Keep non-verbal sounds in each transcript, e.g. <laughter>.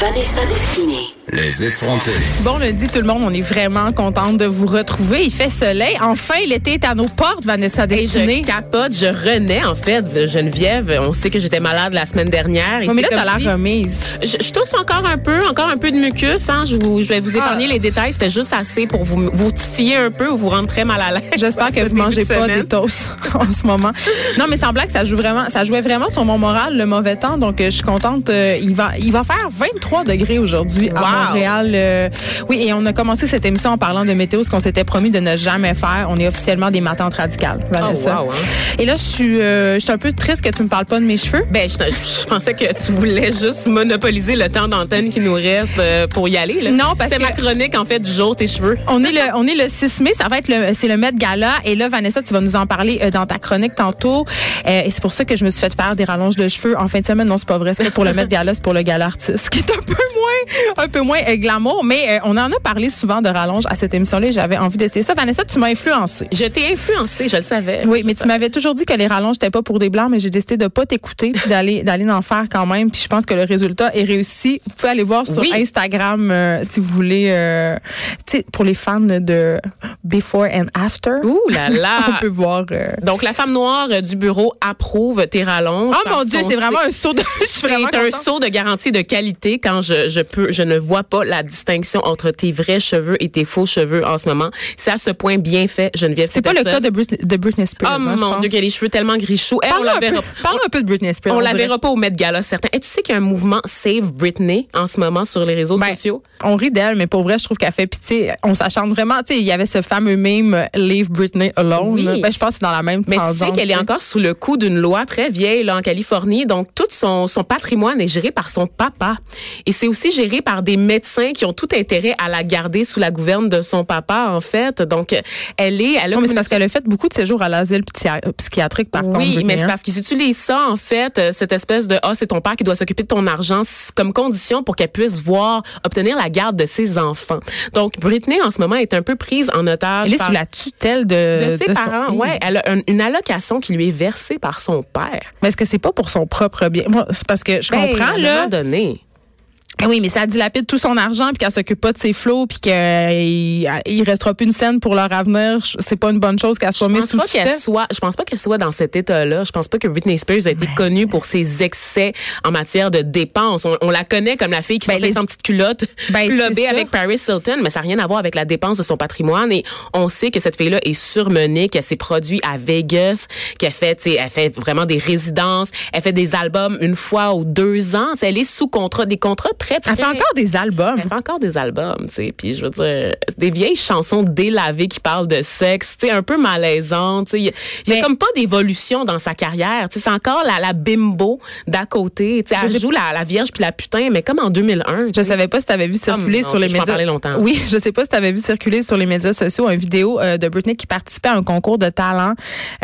Vanessa Destinée. Les effrontés. Bon lundi tout le monde, on est vraiment contente de vous retrouver. Il fait soleil. Enfin, l'été est à nos portes, Vanessa Destinée. je capote, je renais en fait, de Geneviève. On sait que j'étais malade la semaine dernière. et Oh, mais là, t'as la si- remise. Je, je tousse encore un peu, encore un peu de mucus. Hein. Je, vous, je vais vous épargner Ah. les détails. C'était juste assez pour vous, vous titiller un peu ou vous rendre très mal à l'aise. J'espère que <laughs> vous mangez pas semaine. des toasts <laughs> en ce moment. Non, mais sans blague, ça joue vraiment, ça jouait vraiment sur mon moral, le mauvais temps. Donc, euh, je suis contente. Euh, il va, il va faire 23 degrés aujourd'hui à Wow. Montréal. Euh, oui, et on a commencé cette émission en parlant de météo, ce qu'on s'était promis de ne jamais faire. On est officiellement des matantes radicales, Vanessa. Oh, wow, hein. Et là, je suis, euh, je suis un peu triste que tu me parles pas de mes cheveux. Ben, je, je pensais que tu voulais juste monopoliser le temps d'antenne qui nous reste euh, pour y aller. Là. Non, parce c'est que- ma chronique en fait du jour tes cheveux. On est le on est le 6 mai, ça va être le c'est le Met Gala et là Vanessa, tu vas nous en parler euh, dans ta chronique tantôt Euh, et c'est pour ça que je me suis fait faire des rallonges de cheveux en fin de semaine. Non, c'est pas vrai, c'est pour le Met Gala, c'est pour le Gala artiste qui est un peu moins un peu moins euh, glamour, mais euh, on en a parlé souvent de rallonges à cette émission-là, et j'avais envie d'essayer ça. Vanessa, tu m'as influencé. Je t'ai influencé, je le savais. Oui, mais tu m'avais toujours dit que les rallonges n'étaient pas pour des blancs, mais j'ai décidé de pas t'écouter puis d'aller <laughs> d'aller en faire quand même. Puis je pense que le résultat est réussi. Vous pouvez aller voir sur Oui. Instagram euh, si vous voulez. euh, tu sais, pour les fans de Before and After. Ouh là <laughs> là. On peut voir. Donc, la femme noire du bureau approuve tes rallonges. Oh mon Dieu, <laughs> c'est vraiment un saut de. C'est un saut de garantie de qualité quand je, je peux, je ne vois pas la distinction entre tes vrais cheveux et tes faux cheveux en ce moment. C'est à ce point bien fait, Geneviève. C'est pas le cas de, Bruce, de Britney Spears. Oh hein, mon. Dieu, qu'elle a les cheveux tellement gris-choux. Elle, on Parle-nous la un, peu- verra. parle-nous un peu de Britney Spears. On la verra pas au Met Gala, certain. Et tu sais qu'il y a un mouvement Save Britney en ce moment sur les réseaux Ben, sociaux? On rit d'elle, mais pour vrai, je trouve qu'elle fait pitié. On s'acharne vraiment. Tu sais, il y avait ce fameux meme euh, Leave Britney alone. Oui. Ben, je pense que c'est dans la même Mais tu sais qu'elle est encore sous le coup d'une loi très vieille là, en Californie. Donc, tout son, son patrimoine est géré par son papa. Et c'est aussi géré par des médecins qui ont tout intérêt à la garder sous la gouverne de son papa, en fait. Donc, elle est... Elle a Non, mais c'est parce qu'elle a fait beaucoup de séjours à l'asile psy- psychiatrique, par contre. Oui, mais c'est hein. parce qu'ils utilisent ça, en fait, euh, cette espèce de, ah, c'est ton père qui doit s'occuper de ton argent comme condition pour qu'elle puisse voir, obtenir la garde de ses enfants. Donc, Britney, en ce moment, est un peu prise en otage Elle est par- sous la tutelle de, de ses son- parents. Ouais, elle a un- une allocation qui lui est versée par son père. Mais est-ce que c'est pas pour son propre bien? Moi, c'est parce que je Ben, comprends, à un là. moment donné. Ah Oui, mais ça dilapide tout son argent puis qu'elle s'occupe pas de ses flots puis qu'il il restera plus une scène pour leur avenir. C'est pas une bonne chose qu'elle soit mise pense sous pas qu'elle soit, je pense pas qu'elle soit dans cet état-là. Je pense pas que Britney Spears a été connue pour ses excès en matière de dépenses. On, on la connaît comme la fille qui Ben, sortait les- sans petite culotte, Ben, clubée avec Paris Hilton, mais ça n'a rien à voir avec la dépense de son patrimoine. Et on sait que cette fille-là est surmenée, qu'elle s'est produite à Vegas, qu'elle fait, elle fait vraiment des résidences, elle fait des albums une fois ou deux ans. Tu sais, Elle est sous contrat, des contrats très très. Elle fait encore des albums. Elle fait encore des albums, tu sais. Puis je veux dire, des vieilles chansons délavées qui parlent de sexe, tu sais, un peu malaisantes. Il y a- il y a Mais- comme pas d'évolution dans sa carrière. Tu sais, c'est encore la, la bimbo d'à côté. Tu sais, elle joue la, la vierge puis la putain, mais comme en 2001. Je savais pas si tu avais vu circuler sur les je médias. longtemps. Oui, je sais pas si tu avais vu circuler sur les médias sociaux une vidéo euh, de Britney qui participait à un concours de talent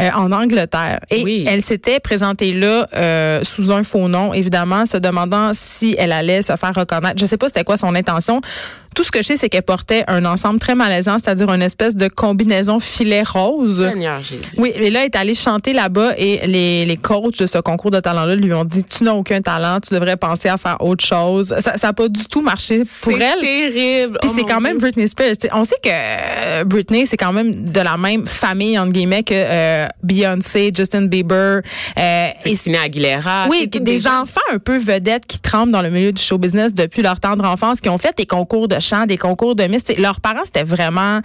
euh, en Angleterre. Et Oui. elle s'était présentée là euh, sous un faux nom, évidemment, se demandant si elle allait se faire reconnaître. Je sais pas c'était quoi son intention. Tout ce que je sais, c'est qu'elle portait un ensemble très malaisant, c'est-à-dire une espèce de combinaison filet rose. Seigneur Jésus. Oui, et là, elle est allée chanter là-bas et les, les coachs de ce concours de talent-là lui ont dit Tu n'as aucun talent, tu devrais penser à faire autre chose. Ça n'a pas du tout marché pour C'est elle. terrible. Puis Oh c'est quand même. Britney Spears. T'sais, on sait que euh, Britney, c'est quand même de la même famille, entre guillemets, que euh, Beyoncé, Justin Bieber. Euh, et Christina Aguilera. oui, c'est des, gens- enfants un peu vedettes qui trempent dans le milieu du show business depuis leur tendre enfance, qui ont fait des concours de des concours de miss. Leurs parents, c'était vraiment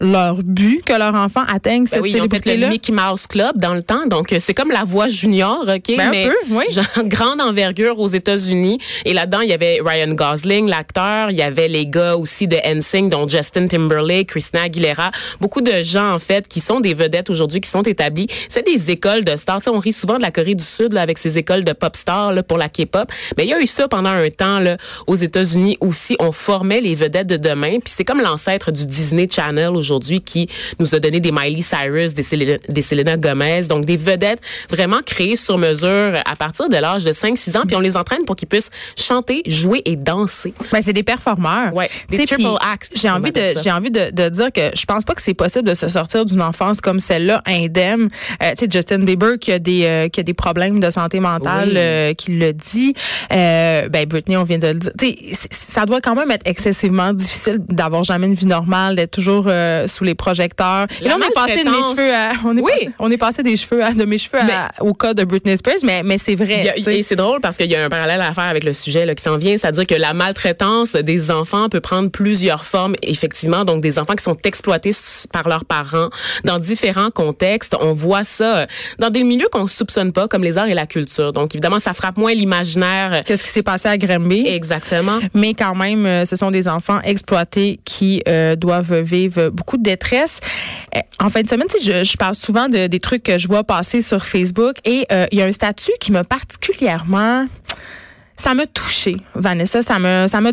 leur but que leur enfant atteigne Ben cette oui, ils ont fait le. Mickey Mouse Club dans le temps. Donc, euh, c'est comme la voix junior, OK? Ben, un mais peu, oui. <laughs> genre, grande envergure aux États-Unis. Et là-dedans, il y avait Ryan Gosling, l'acteur. Il y avait les gars aussi de NSYNC, dont Justin Timberlake, Christina Aguilera. Beaucoup de gens, en fait, qui sont des vedettes aujourd'hui, qui sont établis. C'est des écoles de stars. Tu sais, on rit souvent de la Corée du Sud, là, avec ses écoles de pop stars, là, pour la K-pop. Mais il y a eu ça pendant un temps, là, aux États-Unis aussi. On formait les vedettes de demain. Puis c'est comme l'ancêtre du Disney Channel aujourd'hui aujourd'hui qui nous a donné des Miley Cyrus, des Selena, des Selena Gomez, donc des vedettes vraiment créées sur mesure à partir de l'âge de 5-6 ans, puis on les entraîne pour qu'ils puissent chanter, jouer et danser. Ben, c'est des performeurs. Ouais, des triple acts. J'ai envie de, j'ai envie de, de, dire que je pense pas que c'est possible de se sortir d'une enfance comme celle-là indemne. Euh, tu sais, Justin Bieber qui a des, euh, qui a des problèmes de santé mentale, euh, qui le dit. Ben Britney, on vient de le dire. Tu sais, ça doit quand même être excessivement difficile d'avoir jamais une vie normale, d'être toujours euh, sous les projecteurs. La Et là, on est passé de mes cheveux à, on est Oui. passé, on est passé des cheveux à, de mes cheveux à- au cas de Britney Spears, mais, mais c'est vrai. a- et c'est drôle parce qu'il y a un parallèle à faire avec le sujet là, qui s'en vient, c'est-à-dire que la maltraitance des enfants peut prendre plusieurs formes, effectivement. Donc, des enfants qui sont exploités par leurs parents dans différents contextes. On voit ça euh, dans des milieux qu'on soupçonne pas, comme les arts et la culture. Donc, évidemment, ça frappe moins l'imaginaire. Qu'est-ce qui s'est passé à Granby? Exactement. mais quand même, euh, ce sont des enfants exploités qui euh, doivent vivre beaucoup de détresse. Euh, en fin de semaine, je, je parle souvent de, des trucs que je vois passer sur Facebook et euh, il y a un statut qui m'a particulièrement ça m'a touché, Vanessa. Ça m'a, ça m'a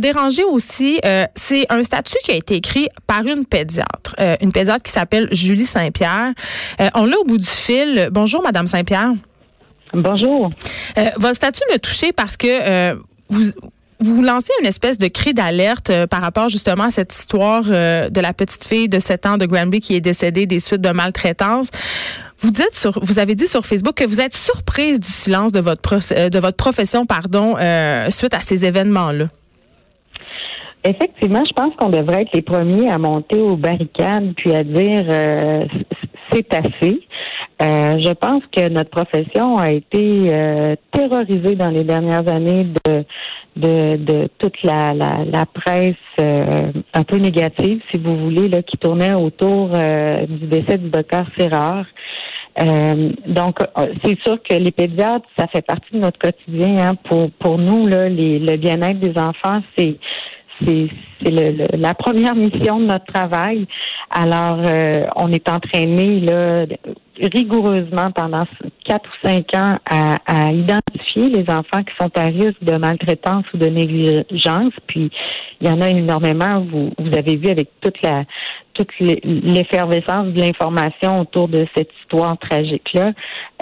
aussi. Euh, c'est un statut qui a été écrit par une pédiatre, euh, une pédiatre qui s'appelle Julie Saint-Pierre. Euh, on l'a au bout du fil. Bonjour, Madame Saint-Pierre. Bonjour. Votre statut m'a touché parce que vous vous lancez une espèce de cri d'alerte euh, par rapport justement à cette histoire euh, de la petite fille de 7 ans de Granby qui est décédée des suites de maltraitance. Vous dites vous avez dit sur Facebook que vous êtes surprise du silence de votre euh, de votre profession, pardon, suite à ces événements-là. Effectivement, je pense qu'on devrait être les premiers à monter aux barricades puis à dire c'est assez. Euh, je pense que notre profession a été euh, terrorisée dans les dernières années de toute la, la, la presse euh, un peu négative, si vous voulez, qui tournait autour du décès du docteur Serrard. Donc, c'est sûr que les pédiatres, ça fait partie de notre quotidien. Hein. Pour nous, les, le bien-être des enfants, c'est c'est le- la première mission de notre travail. Alors, euh, on est entraîné là rigoureusement pendant quatre ou cinq ans à, à identifier les enfants qui sont à risque de maltraitance ou de négligence. Puis, il y en a énormément. Vous, vous avez vu avec toute la toute l'e- l'effervescence de l'information autour de cette histoire tragique-là.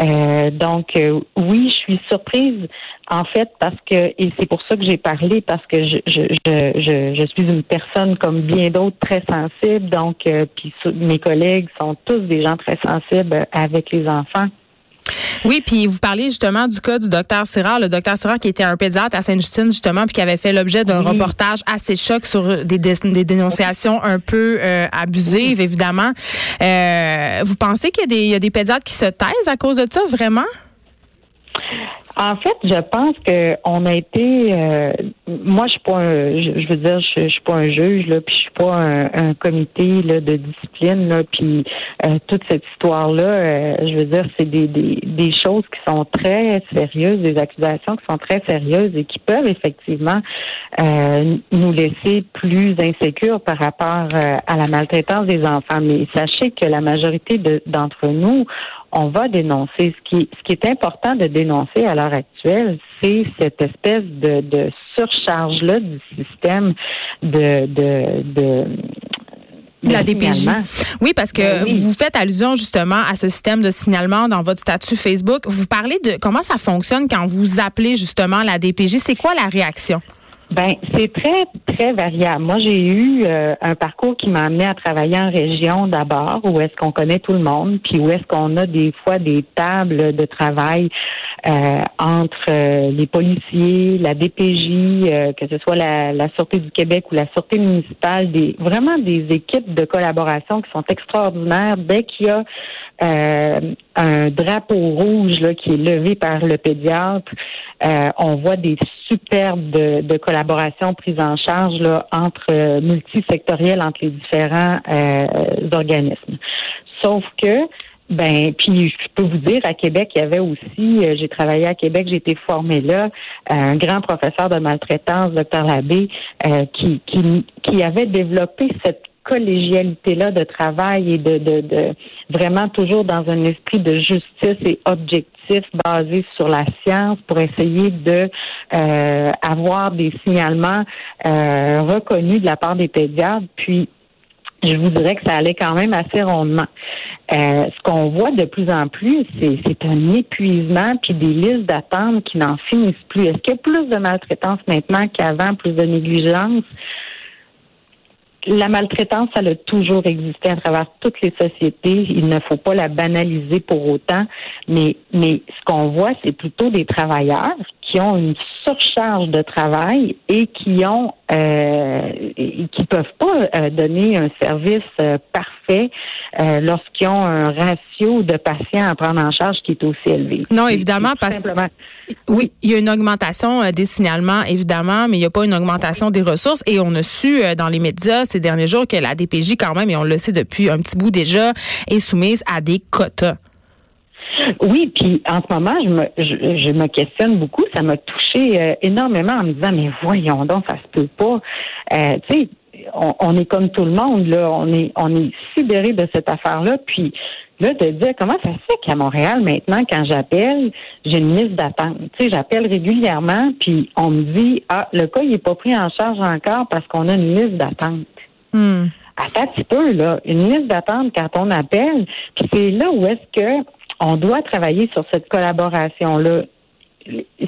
Euh, donc, euh, oui, je suis surprise, en fait, parce que, et c'est pour ça que j'ai parlé, parce que je, je, je, je, suis une personne comme bien d'autres très sensible, donc, euh, puis mes collègues sont tous des gens très sensibles avec les enfants. Oui, puis vous parlez justement du cas du docteur Sirard, le docteur Sirard qui était un pédiatre à Sainte-Justine justement, puis qui avait fait l'objet d'un Oui. reportage assez choc sur des, dé- des dénonciations un peu euh, abusives, évidemment. Euh, vous pensez qu'il y, y a des pédiatres qui se taisent à cause de ça, vraiment? En fait, je pense que on a été. euh, moi, je suis pas un. Je, je veux dire, je, suis pas un juge là, puis je suis pas un, comité là, de discipline là, puis euh, toute cette histoire là. je veux dire, c'est des, des des choses qui sont très sérieuses, des accusations qui sont très sérieuses et qui peuvent effectivement euh, nous laisser plus insécures par rapport euh, à la maltraitance des enfants. Mais sachez que la majorité de- d'entre nous on va dénoncer. Ce qui, ce qui est important de dénoncer à l'heure actuelle, c'est cette espèce de, de surcharge-là du système de, de, de, De la DPJ. Oui, parce que Ben oui. vous faites allusion justement à ce système de signalement dans votre statut Facebook. Vous parlez de comment ça fonctionne quand vous appelez justement la DPJ. C'est quoi la réaction? Ben, c'est très, très variable. Moi, j'ai eu euh, un parcours qui m'a amené à travailler en région d'abord, où est-ce qu'on connaît tout le monde, puis où est-ce qu'on a des fois des tables de travail euh, entre euh, les policiers, la DPJ, euh, que ce soit la, la Sûreté du Québec ou la Sûreté municipale, des vraiment des équipes de collaboration qui sont extraordinaires. Dès qu'il y a euh, un drapeau rouge là, qui est levé par le pédiatre, euh, on voit des superbes de, de collaboration prises en charge là, entre euh, multisectorielles entre les différents euh, organismes. Sauf que ben, puis je peux vous dire, à Québec, il y avait aussi, euh, j'ai travaillé à Québec, j'ai été formée là, un grand professeur de maltraitance, docteur Labbé, qui, qui, qui avait développé cette collégialité-là de travail et de, de, de vraiment toujours dans un esprit de justice et objectif basé sur la science pour essayer de euh, avoir des signalements euh, reconnus de la part des pédiatres. Puis je vous dirais que ça allait quand même assez rondement. Euh, ce qu'on voit de plus en plus, c'est un épuisement puis des listes d'attente qui n'en finissent plus. Est-ce qu'il y a plus de maltraitance maintenant qu'avant, plus de négligence? La maltraitance, elle a toujours existé à travers toutes les sociétés. Il ne faut pas la banaliser pour autant. Mais, mais ce qu'on voit, c'est plutôt des travailleurs qui ont une surcharge de travail et qui ont euh, qui peuvent pas euh, donner un service euh, parfait euh, lorsqu'ils ont un ratio de patients à prendre en charge qui est aussi élevé. Non, évidemment, parce que oui, il y a une augmentation des signalements, évidemment, mais il n'y a pas une augmentation des ressources. Et on a su dans les médias ces derniers jours que la DPJ, quand même, et on le sait depuis un petit bout déjà, est soumise à des quotas. Oui, puis en ce moment, je me, je, me questionne beaucoup. Ça m'a touché euh, énormément en me disant, mais voyons donc, ça se peut pas. Euh, tu sais, on, est comme tout le monde, là. On est, on est sidéré de cette affaire-là. Puis là, de dire comment ça se fait qu'à Montréal, maintenant, quand j'appelle, j'ai une liste d'attente. Tu sais, j'appelle régulièrement, puis on me dit, ah, le cas, il n'est pas pris en charge encore parce qu'on a une liste d'attente. Hmm. Attends un petit peu, là. Une liste d'attente quand on appelle. Puis c'est là où est-ce que on doit travailler sur cette collaboration-là.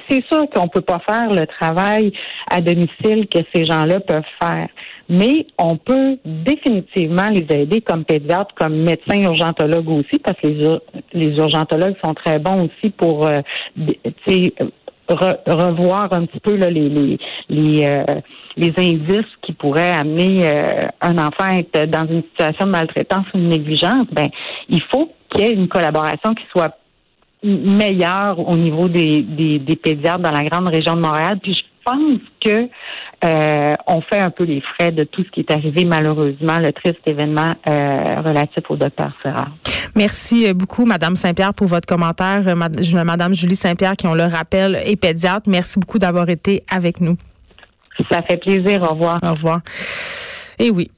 C'est sûr qu'on peut pas faire le travail à domicile que ces gens-là peuvent faire, mais on peut définitivement les aider comme pédiatres, comme médecins urgentologues aussi, parce que les, les urgentologues sont très bons aussi pour euh, revoir un petit peu les euh, les indices qui pourraient amener euh, un enfant être dans une situation de maltraitance ou de négligence. Ben, il faut qu'il y ait une collaboration qui soit meilleure au niveau des, des, pédiatres dans la grande région de Montréal. Puis je pense que euh, on fait un peu les frais de tout ce qui est arrivé malheureusement, le triste événement euh, relatif au docteur Serra. Merci beaucoup, Madame Saint-Pierre, pour votre commentaire. Euh, Madame Julie Saint-Pierre, qui on le rappelle, est pédiatre. Merci beaucoup d'avoir été avec nous. Ça fait plaisir. Au revoir. Au revoir. Et oui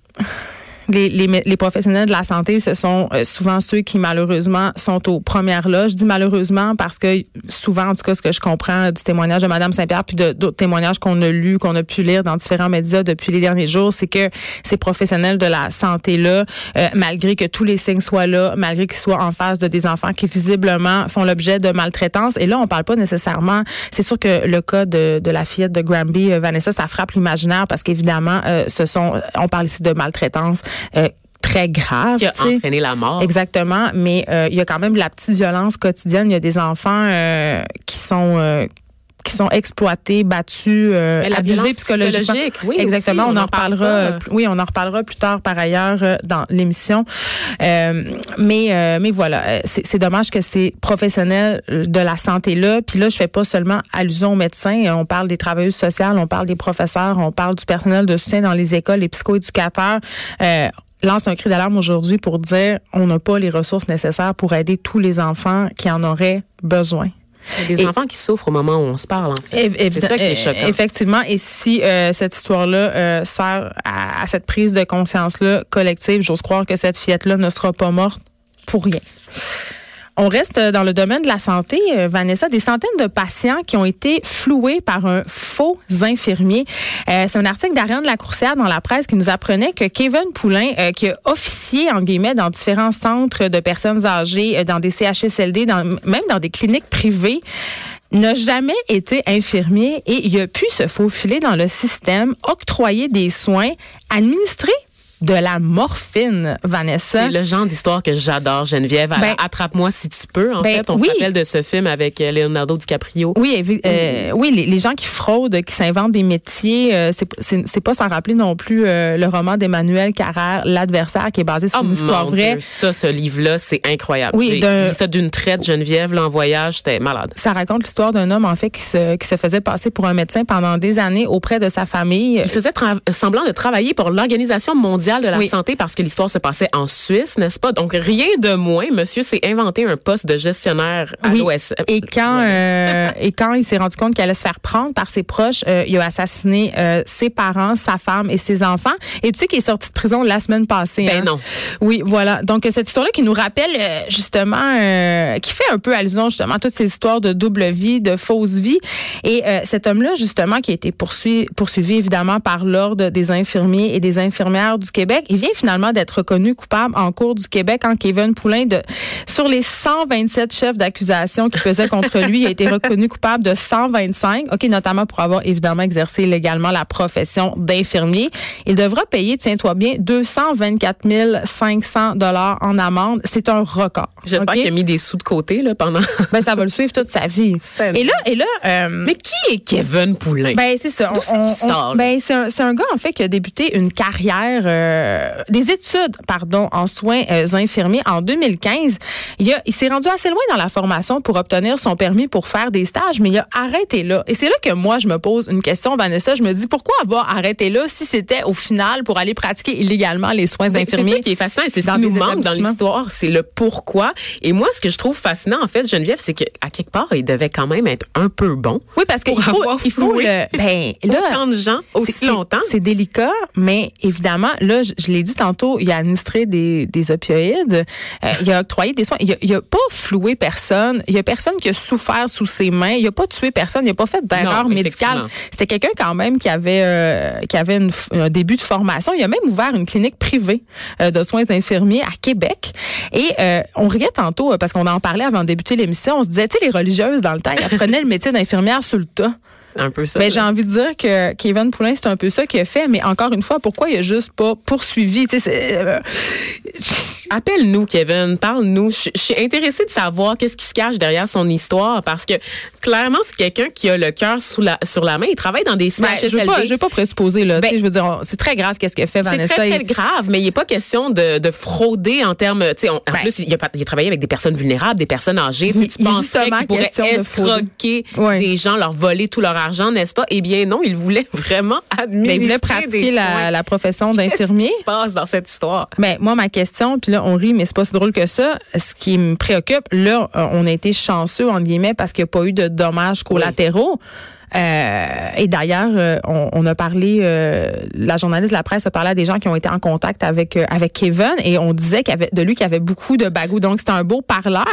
les, les, les, professionnels de la santé, ce sont euh, souvent ceux qui malheureusement sont aux premières loges. Je dis malheureusement parce que souvent, en tout cas, ce que je comprends du témoignage de Madame Saint-Pierre puis d'autres témoignages qu'on a lus, qu'on a pu lire dans différents médias depuis les derniers jours, c'est que ces professionnels de la santé-là, euh, malgré que tous les signes soient là, malgré qu'ils soient en face de des enfants qui visiblement font l'objet de maltraitance, et là, on parle pas nécessairement, c'est sûr que le cas de, de la fillette de Granby, euh, Vanessa, ça frappe l'imaginaire parce qu'évidemment, ce sont, on parle ici de maltraitance euh, très grave. Qui a entraîné la mort. Exactement, mais euh, il y a quand même la petite violence quotidienne. Il y a des enfants euh, qui sont qui sont exploités, battus, abusés psychologiquement. Oui, Exactement. on, en reparlera. oui, on en reparlera plus tard par ailleurs dans l'émission. mais mais voilà, c'est dommage que ces professionnels de la santé là. Puis là, je fais pas seulement allusion aux médecins. On parle des travailleuses sociales, on parle des professeurs, on parle du personnel de soutien dans les écoles, les psychoéducateurs lance un cri d'alarme aujourd'hui pour dire on n'a pas les ressources nécessaires pour aider tous les enfants qui en auraient besoin. Des enfants qui souffrent au moment où on se parle, en fait. C'est ça qui est choquant. Effectivement. Et si euh, cette histoire-là euh, sert à, à, cette prise de conscience-là collective, j'ose croire que cette fillette-là ne sera pas morte pour rien. On reste dans le domaine de la santé, euh, Vanessa, des centaines de patients qui ont été floués par un faux infirmier. Euh, c'est un article d'Ariane Lacourcière dans la presse qui nous apprenait que Kevin Poulain, euh, qui a officié en guillemets dans différents centres de personnes âgées, dans des CHSLD, dans, même dans des cliniques privées, n'a jamais été infirmier et il a pu se faufiler dans le système, octroyer des soins, administrer de la morphine, Vanessa. C'est le genre d'histoire que j'adore, Geneviève. Ben, Attrape-moi si tu peux. En ben, fait, on s'appelle de ce film avec euh, Leonardo DiCaprio. Oui, euh, oui, les, gens qui fraudent, qui s'inventent des métiers, euh, c'est pas sans rappeler non plus le roman d'Emmanuel Carrère, L'adversaire, qui est basé sur oh une histoire vraie. Ça, ce livre-là, c'est incroyable. Oui, ça d'une traite, Geneviève, là, en voyage, c'était malade. Ça raconte l'histoire d'un homme, en fait, qui se, qui se faisait passer pour un médecin pendant des années auprès de sa famille. Il faisait semblant de travailler pour l'Organisation mondiale de la santé parce que l'histoire se passait en Suisse, n'est-ce pas? Donc, rien de moins. Monsieur s'est inventé un poste de gestionnaire à oui. Et quand, euh, et quand il s'est rendu compte qu'il allait se faire prendre par ses proches, euh, il a assassiné euh, ses parents, sa femme et ses enfants. Et tu sais qu'il est sorti de prison la semaine passée. Ben hein? non. Oui, voilà. Donc, cette histoire-là qui nous rappelle justement, qui fait un peu allusion justement à toutes ces histoires de double vie, de fausse vie. Et cet homme-là, justement, qui a été poursuivi, poursuivi évidemment par l'Ordre des infirmiers et des infirmières du Québec. Il vient finalement d'être reconnu coupable en cours du Québec en Kevin Poulain de sur les 127 chefs d'accusation qui pesaient contre lui, il a été reconnu coupable de 125, OK, notamment pour avoir évidemment exercé légalement la profession d'infirmier. Il devra payer, tiens-toi bien, 224 500 dollars en amende. C'est un record. J'espère qu'il a mis des sous de côté là pendant. <laughs> Ben, ça va le suivre toute sa vie. Et là, et là, euh, Mais qui est Kevin Poulain? Ben c'est ça. D'où c'est? Ben c'est un, un gars en fait qui a débuté une carrière, euh, des études, pardon, en soins euh, infirmiers en 2015. Il, a- il s'est rendu assez loin dans la formation pour obtenir son permis pour faire des stages, mais il a arrêté là. Et c'est là que moi je me pose une question, Vanessa. Je me dis pourquoi avoir arrêté là si c'était au final pour aller pratiquer illégalement les soins Ben, C'est infirmiers. ça qui est fascinant et c'est ce dans qui nous manque dans l'histoire, c'est le pourquoi. Et moi, ce que je trouve fascinant, en fait, Geneviève, c'est qu'à quelque part, il devait quand même être un peu bon. Oui, parce qu'il faut, il faut le. Ben, là, Autant de gens, aussi longtemps. C'est délicat, mais évidemment, là, je, je l'ai dit tantôt, il a administré des, des opioïdes, euh, il a octroyé des soins, il a, il a pas floué personne, il y a personne qui a souffert sous ses mains, il a pas tué personne, il a pas fait d'erreur médicale. C'était quelqu'un quand même qui avait euh, qui avait une un début de formation. Il a même ouvert une clinique privée euh, de soins infirmiers à Québec. Et on riait tantôt parce qu'on en parlait avant de débuter l'émission. On se disait, tu sais, les religieuses dans le temps, ils apprenaient le métier d'infirmière sur le tas. Un peu ça. Ben, j'ai envie de dire que Kevin Poulin, c'est un peu ça qu'il a fait, mais encore une fois, pourquoi il a juste pas poursuivi? C'est, euh, Appelle-nous, Kevin. Parle-nous. Je suis intéressée de savoir qu'est-ce qui se cache derrière son histoire parce que clairement, c'est quelqu'un qui a le cœur la, sur la main. Il travaille dans des ben, je veux CHSLD. pas, présupposer, là. Ben, je veux dire, c'est très grave qu'est-ce qu'il a fait, C'est Vanessa. très, très Il- grave, mais il n'est pas question de, de frauder en termes. On- en Ben. plus, il a, il a travaillé avec des personnes vulnérables, des personnes âgées. Tu <laughs> justement, qu'il pourrait de escroquer des gens, leur voler tout leur argent, n'est-ce pas? Eh bien, non, il voulait <laughs> vraiment Ben, administrer il voulait des pratiquer la, profession Qu'est-ce d'infirmier. qui se passe dans cette histoire? Mais moi, ma question, puis là, on rit, mais c'est pas si drôle que ça. Ce qui me préoccupe, là, euh, on a été chanceux, entre guillemets, parce qu'il n'y a pas eu de dommages collatéraux. Euh, et d'ailleurs, euh, on, on a parlé, euh, la journaliste de la presse a parlé à des gens qui ont été en contact avec avec Kevin et on disait qu'il avait de lui qu'il y avait beaucoup de bagou. Donc c'était un beau parleur.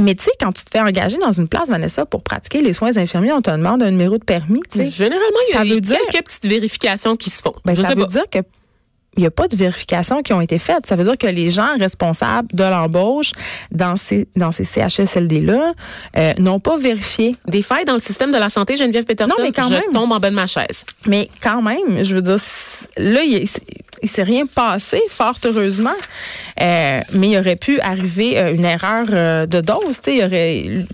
Mais tu sais, quand tu te fais engager dans une place, Vanessa, pour pratiquer les soins infirmiers, on te demande un numéro de permis. Généralement, il y Ça a dire- quelques petites vérifications qui se font. Ben, ça veut pas. dire que il n'y a pas de vérifications qui ont été faites. Ça veut dire que les gens responsables de l'embauche dans ces, dans ces CHSLD-là euh, n'ont pas vérifié. Des failles dans le système de la santé, Geneviève Peterson, Non, mais quand je même. tombe en bas de ma chaise. Mais quand même, je veux dire, là, il, il s'est rien passé, fort heureusement. Euh, mais il aurait pu arriver euh, une erreur euh, de dose. Il aurait...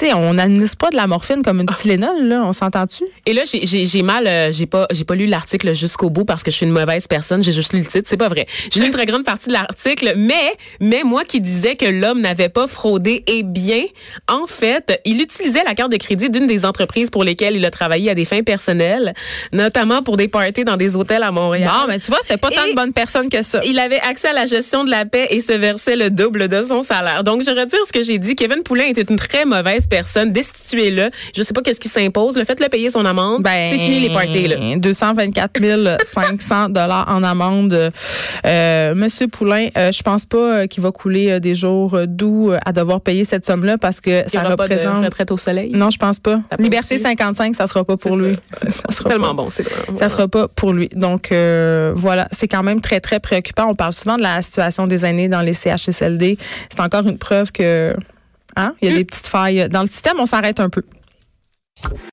Sais, on n'administre pas de la morphine comme une Tylenol, là, on s'entend-tu? Et là, j'ai- mal, euh, j'ai pas, j'ai pas lu l'article jusqu'au bout parce que je suis une mauvaise personne. J'ai juste lu le titre. C'est pas vrai. J'ai lu une très grande partie de l'article, mais, mais moi qui disais que l'homme n'avait pas fraudé, eh bien, en fait, il utilisait la carte de crédit d'une des entreprises pour lesquelles il a travaillé à des fins personnelles, notamment pour des parties dans des hôtels à Montréal. Bon, mais tu vois, c'était pas tant de bonnes personnes que ça. Il avait accès à la gestion de la paix et se versait le double de son salaire. Donc, je retire ce que j'ai dit. Kevin Poulain était une très mauvaise personne. Destituez-le. Je sais pas qu'est-ce qui s'impose. Le faites-le payer son amende. Ben, c'est fini les parties, là. 224 500 dollars en amende. Euh, Monsieur Poulain, euh, je pense pas euh, qu'il va couler euh, des jours doux à devoir payer cette somme-là parce que Il ça aura pas de représente. retraite au soleil? Non, je pense pas. Liberté aussi. 55, ça sera pas pour lui. ça, <laughs> ça, Ça C'est sera tellement pas. bon. C'est vraiment- Ça sera pas pour lui. Donc voilà, c'est quand même très très préoccupant. On parle souvent de la situation des aînés dans les CHSLD. C'est encore une preuve que hein, il y a des petites failles dans le système. On s'arrête un peu.